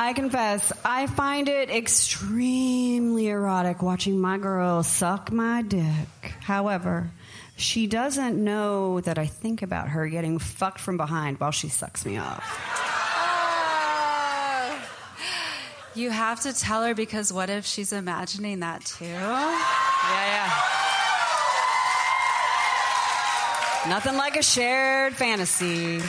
I confess, I find it extremely erotic watching my girl suck my dick. However, she doesn't know that I think about her getting fucked from behind while she sucks me off. Uh, you have to tell her because what if she's imagining that too? Yeah, yeah. Nothing like a shared fantasy.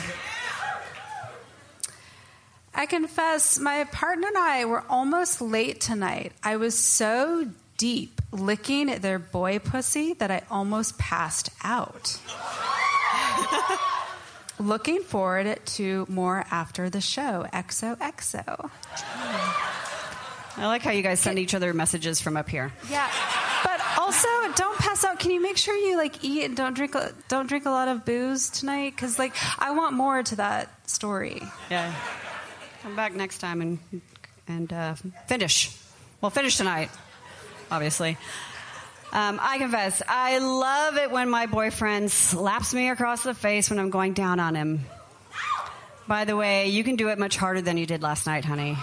I confess, my partner and I were almost late tonight. I was so deep licking their boy pussy that I almost passed out. Looking forward to more after the show. XOXO. I like how you guys send each other messages from up here. Yeah. But also, don't pass out. Can you make sure you like eat and don't drink a, don't drink a lot of booze tonight? Because like I want more to that story. Yeah. Come back next time and and uh, finish. Well, finish tonight, obviously. Um, I confess, I love it when my boyfriend slaps me across the face when I'm going down on him. By the way, you can do it much harder than you did last night, honey.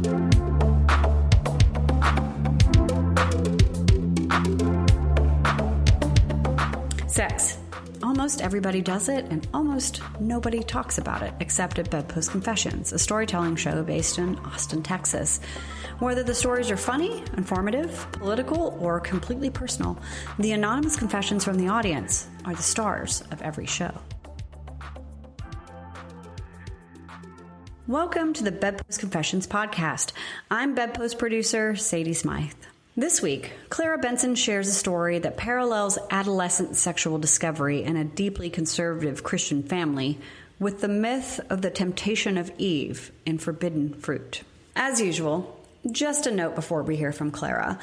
Sex. Almost everybody does it, and almost nobody talks about it, except at Bedpost Confessions, a storytelling show based in Austin, Texas. Whether the stories are funny, informative, political, or completely personal, the anonymous confessions from the audience are the stars of every show. Welcome to the Bedpost Confessions podcast. I'm Bedpost producer Sadie Smythe. This week, Clara Bensen shares a story that parallels adolescent sexual discovery in a deeply conservative Christian family with the myth of the temptation of Eve in Forbidden Fruit. As usual, just a note before we hear from Clara.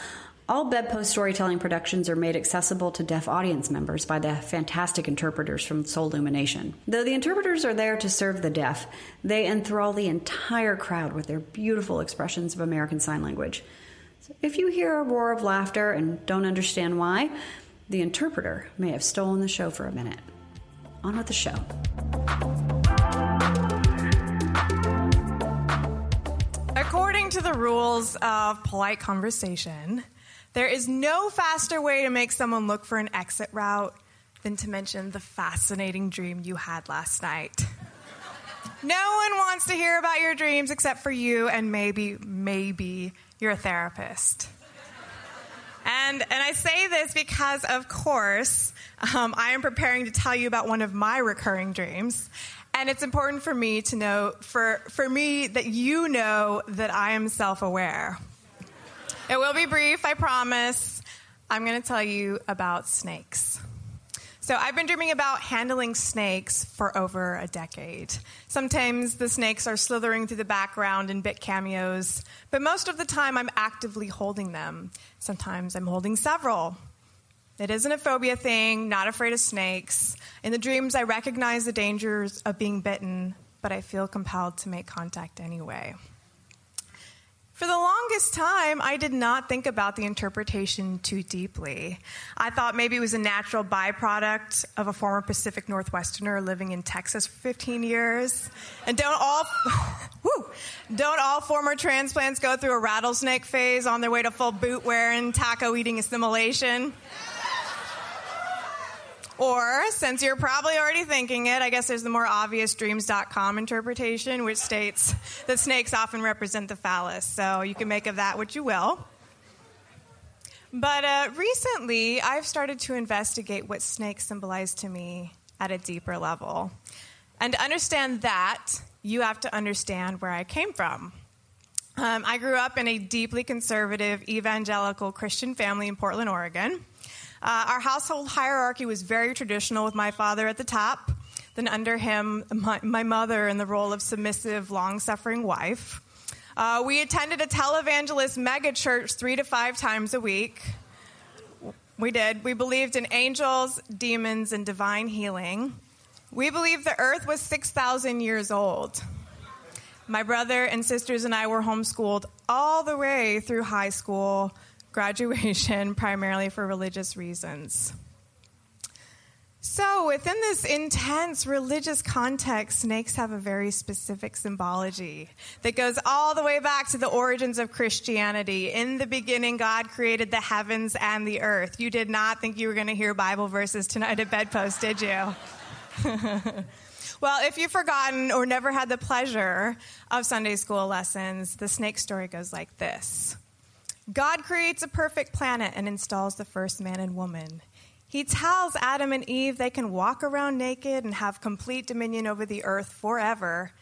All Bedpost storytelling productions are made accessible to deaf audience members by the fantastic interpreters from Soul Illumination. Though the interpreters are there to serve the deaf, they enthrall the entire crowd with their beautiful expressions of American Sign Language. If you hear a roar of laughter and don't understand why, the interpreter may have stolen the show for a minute. On with the show. According to the rules of polite conversation, there is no faster way to make someone look for an exit route than to mention the fascinating dream you had last night. No one wants to hear about your dreams except for you and maybe, maybe your therapist. And, and I say this because, of course, um, I am preparing to tell you about one of my recurring dreams. And it's important for me to know, for, for me, that you know that I am self aware. It will be brief, I promise. I'm going to tell you about snakes. So, I've been dreaming about handling snakes for over a decade. Sometimes the snakes are slithering through the background in bit cameos, but most of the time I'm actively holding them. Sometimes I'm holding several. It isn't a phobia thing, not afraid of snakes. In the dreams, I recognize the dangers of being bitten, but I feel compelled to make contact anyway. For the longest time, I did not think about the interpretation too deeply. I thought maybe it was a natural byproduct of a former Pacific Northwesterner living in Texas for 15 years. And don't all, whew, don't all former transplants go through a rattlesnake phase on their way to full boot wearing, taco eating assimilation? Or, since you're probably already thinking it, I guess there's the more obvious dreams.com interpretation, which states that snakes often represent the phallus. So you can make of that what you will. But uh, recently, I've started to investigate what snakes symbolize to me at a deeper level. And to understand that, you have to understand where I came from. Um, I grew up in a deeply conservative evangelical Christian family in Portland, Oregon. Uh, our household hierarchy was very traditional with my father at the top, then under him, my, my mother in the role of submissive, long suffering wife. Uh, we attended a televangelist megachurch three to five times a week. We did. We believed in angels, demons, and divine healing. We believed the earth was 6,000 years old. My brother and sisters and I were homeschooled all the way through high school graduation primarily for religious reasons. So, within this intense religious context, snakes have a very specific symbology that goes all the way back to the origins of Christianity. In the beginning, God created the heavens and the earth. You did not think you were going to hear Bible verses tonight at bedpost, did you? well, if you've forgotten or never had the pleasure of Sunday school lessons, the snake story goes like this God creates a perfect planet and installs the first man and woman. He tells Adam and Eve they can walk around naked and have complete dominion over the earth forever,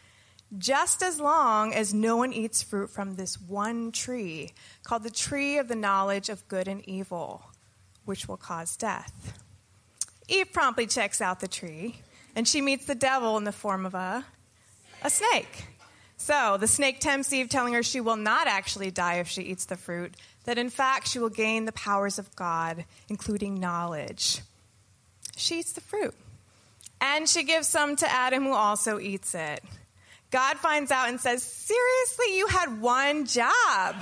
just as long as no one eats fruit from this one tree, called the tree of the knowledge of good and evil, which will cause death. Eve promptly checks out the tree, and she meets the devil in the form of a, a snake. So the snake tempts Eve, telling her she will not actually die if she eats the fruit, that in fact she will gain the powers of God, including knowledge. She eats the fruit. And she gives some to Adam, who also eats it. God finds out and says, Seriously, you had one job.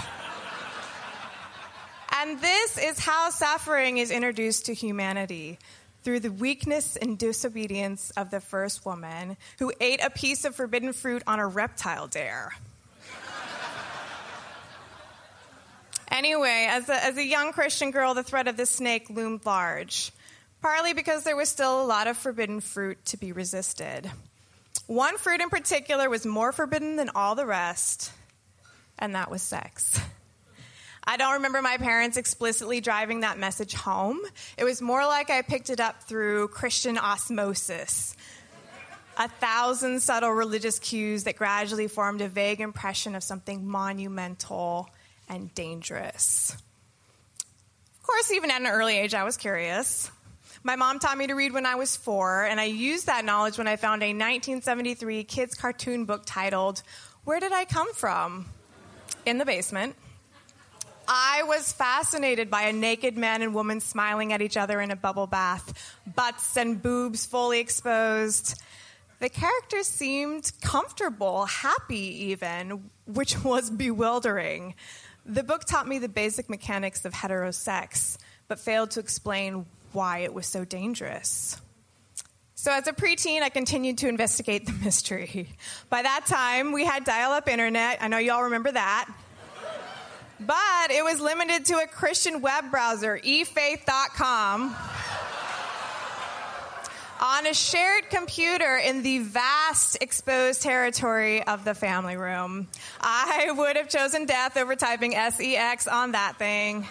and this is how suffering is introduced to humanity through the weakness and disobedience of the first woman who ate a piece of forbidden fruit on a reptile dare. Anyway, as a, as a young Christian girl, the threat of the snake loomed large, partly because there was still a lot of forbidden fruit to be resisted. One fruit in particular was more forbidden than all the rest, and that was sex. I don't remember my parents explicitly driving that message home. It was more like I picked it up through Christian osmosis. A thousand subtle religious cues that gradually formed a vague impression of something monumental and dangerous. Of course, even at an early age, I was curious. My mom taught me to read when I was four, and I used that knowledge when I found a 1973 kids' cartoon book titled, Where Did I Come From? in the basement. I was fascinated by a naked man and woman smiling at each other in a bubble bath, butts and boobs fully exposed. The characters seemed comfortable, happy even, which was bewildering. The book taught me the basic mechanics of heterosex, but failed to explain why it was so dangerous. So, as a preteen, I continued to investigate the mystery. By that time, we had dial up internet. I know you all remember that. But it was limited to a Christian web browser, efaith.com on a shared computer in the vast exposed territory of the family room. I would have chosen death over typing SEX on that thing.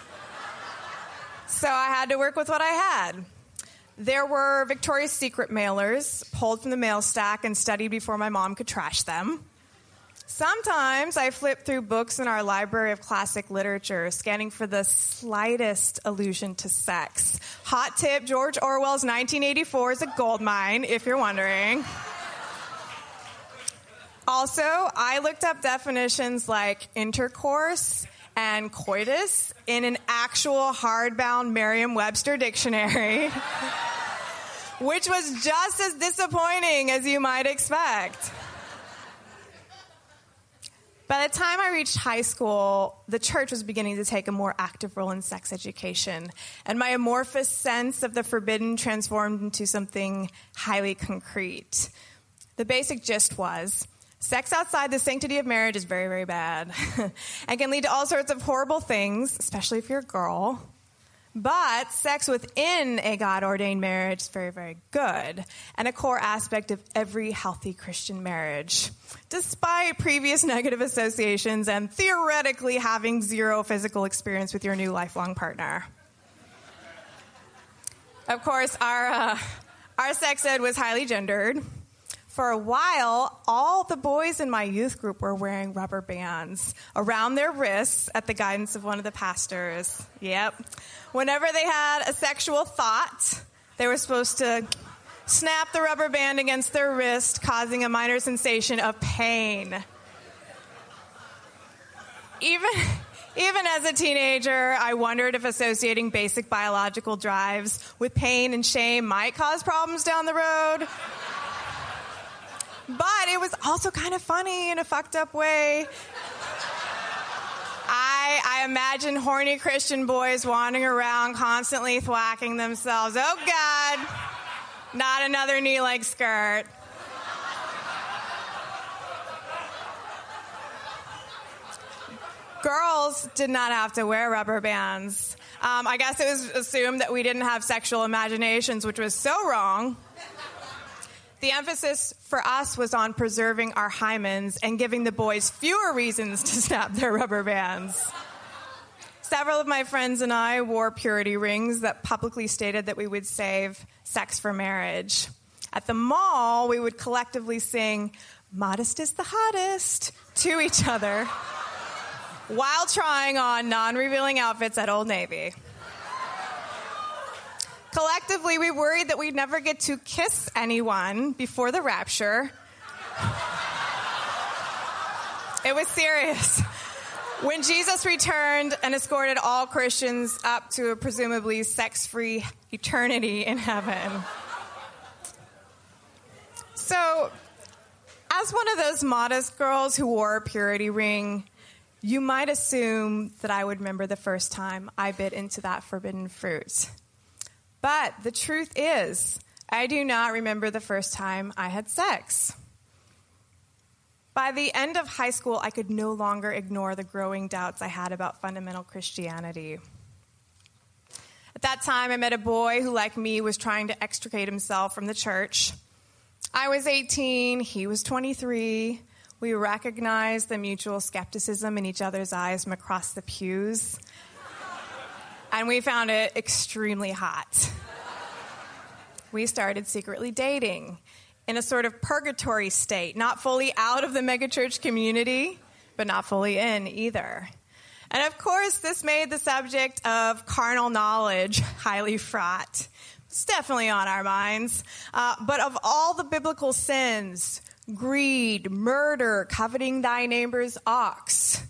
So I had to work with what I had. There were Victoria's Secret mailers pulled from the mail stack and studied before my mom could trash them. Sometimes I flip through books in our library of classic literature, scanning for the slightest allusion to sex. Hot tip George Orwell's 1984 is a gold mine, if you're wondering. Also, I looked up definitions like intercourse and coitus in an actual hardbound Merriam Webster dictionary, which was just as disappointing as you might expect. By the time I reached high school, the church was beginning to take a more active role in sex education, and my amorphous sense of the forbidden transformed into something highly concrete. The basic gist was sex outside the sanctity of marriage is very, very bad and can lead to all sorts of horrible things, especially if you're a girl. But sex within a God ordained marriage is very, very good and a core aspect of every healthy Christian marriage. Despite previous negative associations and theoretically having zero physical experience with your new lifelong partner. Of course, our, uh, our sex ed was highly gendered. For a while, all the boys in my youth group were wearing rubber bands around their wrists at the guidance of one of the pastors. Yep. Whenever they had a sexual thought, they were supposed to snap the rubber band against their wrist, causing a minor sensation of pain. Even, even as a teenager, I wondered if associating basic biological drives with pain and shame might cause problems down the road. But it was also kind of funny in a fucked up way. I, I imagine horny Christian boys wandering around constantly thwacking themselves. Oh God. Not another knee length skirt. Girls did not have to wear rubber bands. Um, I guess it was assumed that we didn't have sexual imaginations, which was so wrong. The emphasis for us was on preserving our hymens and giving the boys fewer reasons to snap their rubber bands. Several of my friends and I wore purity rings that publicly stated that we would save sex for marriage. At the mall, we would collectively sing, Modest is the hottest, to each other while trying on non revealing outfits at Old Navy. Collectively, we worried that we'd never get to kiss anyone before the rapture. It was serious. When Jesus returned and escorted all Christians up to a presumably sex free eternity in heaven. So, as one of those modest girls who wore a purity ring, you might assume that I would remember the first time I bit into that forbidden fruit. But the truth is, I do not remember the first time I had sex. By the end of high school, I could no longer ignore the growing doubts I had about fundamental Christianity. At that time, I met a boy who, like me, was trying to extricate himself from the church. I was 18, he was 23. We recognized the mutual skepticism in each other's eyes from across the pews and we found it extremely hot. We started secretly dating in a sort of purgatory state, not fully out of the megachurch community, but not fully in either. And of course, this made the subject of carnal knowledge highly fraught. It's definitely on our minds. Uh, but of all the biblical sins, greed, murder, coveting thy neighbor's ox,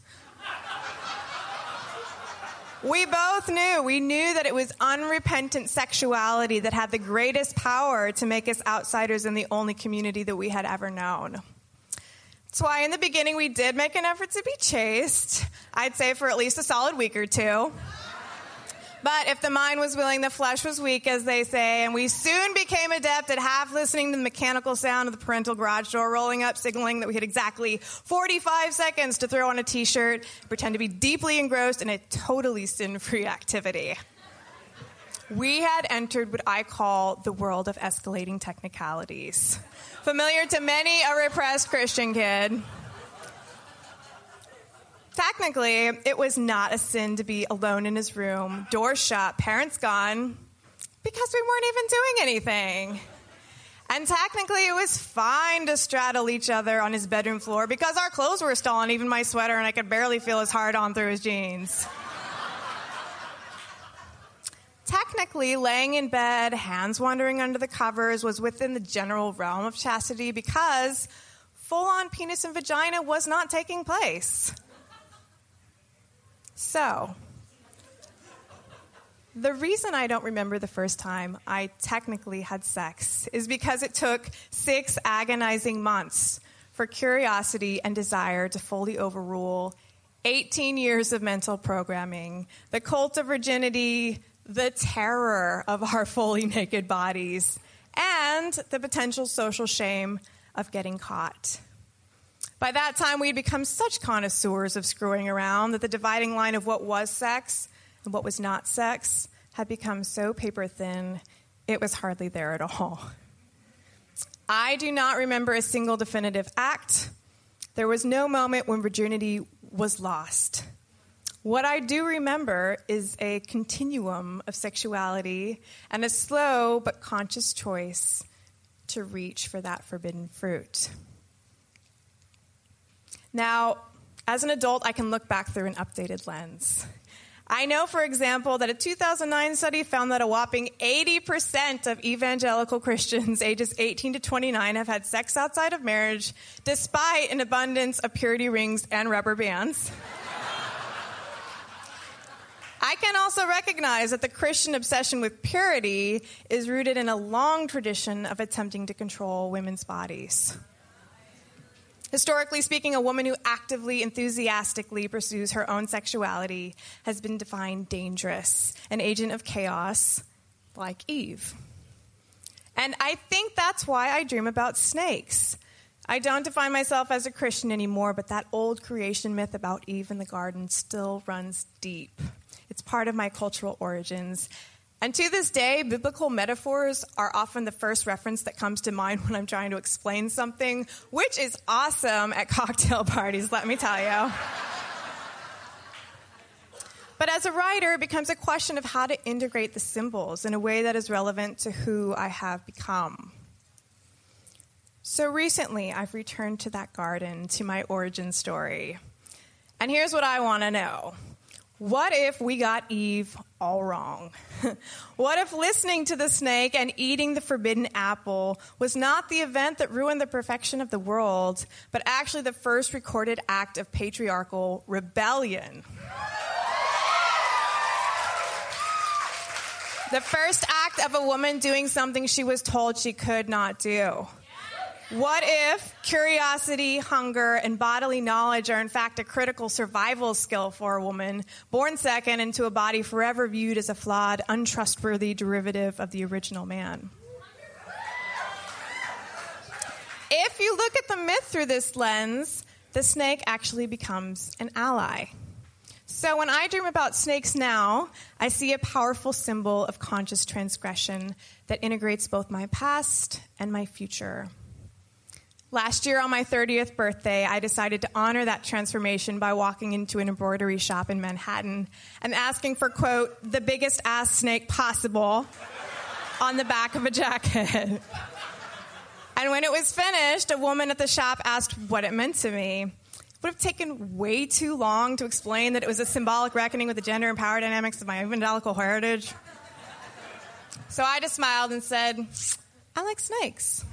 we both knew. We knew that it was unrepentant sexuality that had the greatest power to make us outsiders in the only community that we had ever known. That's why in the beginning we did make an effort to be chaste. I'd say for at least a solid week or two. But if the mind was willing, the flesh was weak, as they say, and we soon became adept at half listening to the mechanical sound of the parental garage door rolling up, signaling that we had exactly 45 seconds to throw on a t shirt, pretend to be deeply engrossed in a totally sin free activity. We had entered what I call the world of escalating technicalities. Familiar to many a repressed Christian kid. Technically, it was not a sin to be alone in his room, door shut, parents gone, because we weren't even doing anything. And technically, it was fine to straddle each other on his bedroom floor because our clothes were still on, even my sweater, and I could barely feel his heart on through his jeans. technically, laying in bed, hands wandering under the covers, was within the general realm of chastity because full on penis and vagina was not taking place. So, the reason I don't remember the first time I technically had sex is because it took six agonizing months for curiosity and desire to fully overrule 18 years of mental programming, the cult of virginity, the terror of our fully naked bodies, and the potential social shame of getting caught. By that time, we had become such connoisseurs of screwing around that the dividing line of what was sex and what was not sex had become so paper thin, it was hardly there at all. I do not remember a single definitive act. There was no moment when virginity was lost. What I do remember is a continuum of sexuality and a slow but conscious choice to reach for that forbidden fruit. Now, as an adult, I can look back through an updated lens. I know, for example, that a 2009 study found that a whopping 80% of evangelical Christians ages 18 to 29 have had sex outside of marriage, despite an abundance of purity rings and rubber bands. I can also recognize that the Christian obsession with purity is rooted in a long tradition of attempting to control women's bodies. Historically speaking, a woman who actively, enthusiastically pursues her own sexuality has been defined dangerous, an agent of chaos, like Eve. And I think that's why I dream about snakes. I don't define myself as a Christian anymore, but that old creation myth about Eve in the garden still runs deep. It's part of my cultural origins. And to this day, biblical metaphors are often the first reference that comes to mind when I'm trying to explain something, which is awesome at cocktail parties, let me tell you. But as a writer, it becomes a question of how to integrate the symbols in a way that is relevant to who I have become. So recently, I've returned to that garden, to my origin story. And here's what I want to know What if we got Eve all wrong? what if listening to the snake and eating the forbidden apple was not the event that ruined the perfection of the world, but actually the first recorded act of patriarchal rebellion? the first act of a woman doing something she was told she could not do. What if curiosity, hunger, and bodily knowledge are in fact a critical survival skill for a woman, born second into a body forever viewed as a flawed, untrustworthy derivative of the original man? If you look at the myth through this lens, the snake actually becomes an ally. So when I dream about snakes now, I see a powerful symbol of conscious transgression that integrates both my past and my future. Last year, on my 30th birthday, I decided to honor that transformation by walking into an embroidery shop in Manhattan and asking for, quote, the biggest ass snake possible on the back of a jacket. and when it was finished, a woman at the shop asked what it meant to me. It would have taken way too long to explain that it was a symbolic reckoning with the gender and power dynamics of my evangelical heritage. So I just smiled and said, I like snakes.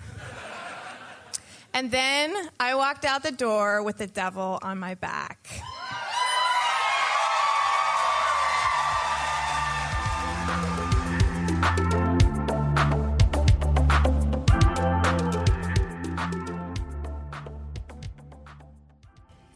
And then I walked out the door with the devil on my back.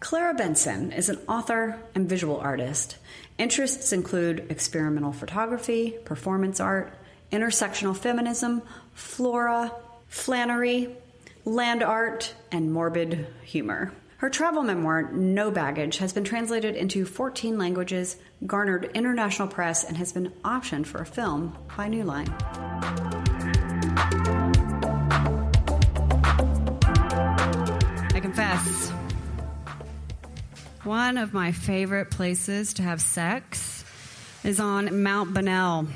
Clara Bensen is an author and visual artist. Interests include experimental photography, performance art, intersectional feminism, flora, Flannery, land art, and morbid humor. Her travel memoir, No Baggage, has been translated into 14 languages, garnered international press, and has been optioned for a film by New Line. I confess, one of my favorite places to have sex is on Mount Bonnell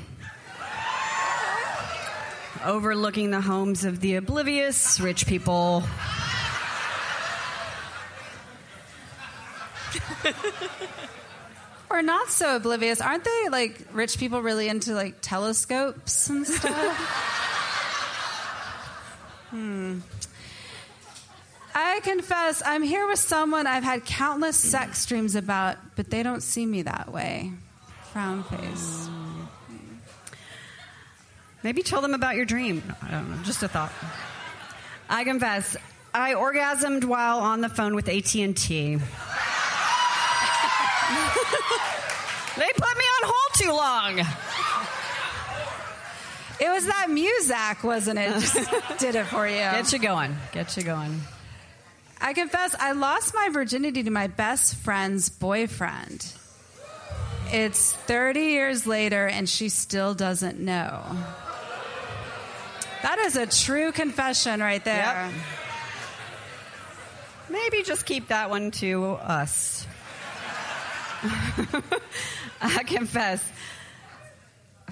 overlooking the homes of the oblivious rich people. or not so oblivious. Aren't they like rich people really into like telescopes and stuff? hmm. I confess, I'm here with someone I've had countless sex dreams about, but they don't see me that way. Frown face. Maybe tell them about your dream. I don't know, just a thought. I confess, I orgasmed while on the phone with AT&T. they put me on hold too long. It was that Muzak, wasn't it? Just did it for you. Get you going. Get you going. I confess, I lost my virginity to my best friend's boyfriend. It's 30 years later, and she still doesn't know. That is a true confession right there. Yep. Maybe just keep that one to us. I confess.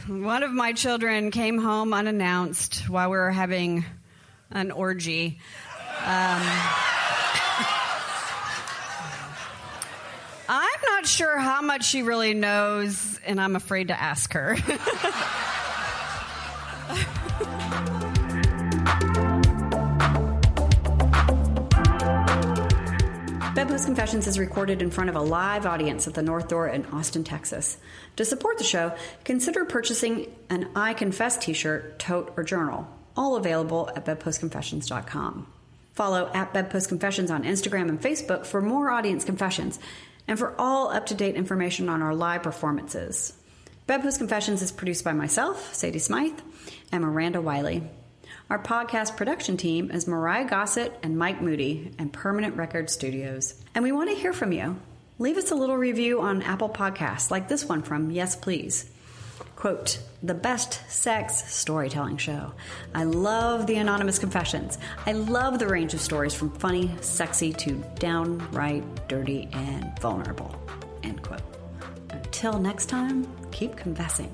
One of my children came home unannounced while we were having an orgy. Um, I'm not sure how much she really knows, and I'm afraid to ask her. Bedpost Confessions is recorded in front of a live audience at the North Door in Austin, Texas. To support the show, consider purchasing an I Confess t shirt, tote, or journal, all available at bedpostconfessions.com. Follow at Bedpost Confessions on Instagram and Facebook for more audience confessions and for all up to date information on our live performances. Bedpost Confessions is produced by myself, Sadie Smythe, and Miranda Wiley. Our podcast production team is Mariah Gossett and Mike Moody and Permanent Record Studios. And we want to hear from you. Leave us a little review on Apple Podcasts, like this one from Yes Please. Quote, the best sex storytelling show. I love the anonymous confessions. I love the range of stories from funny, sexy to downright dirty and vulnerable. End quote. Until next time, keep confessing.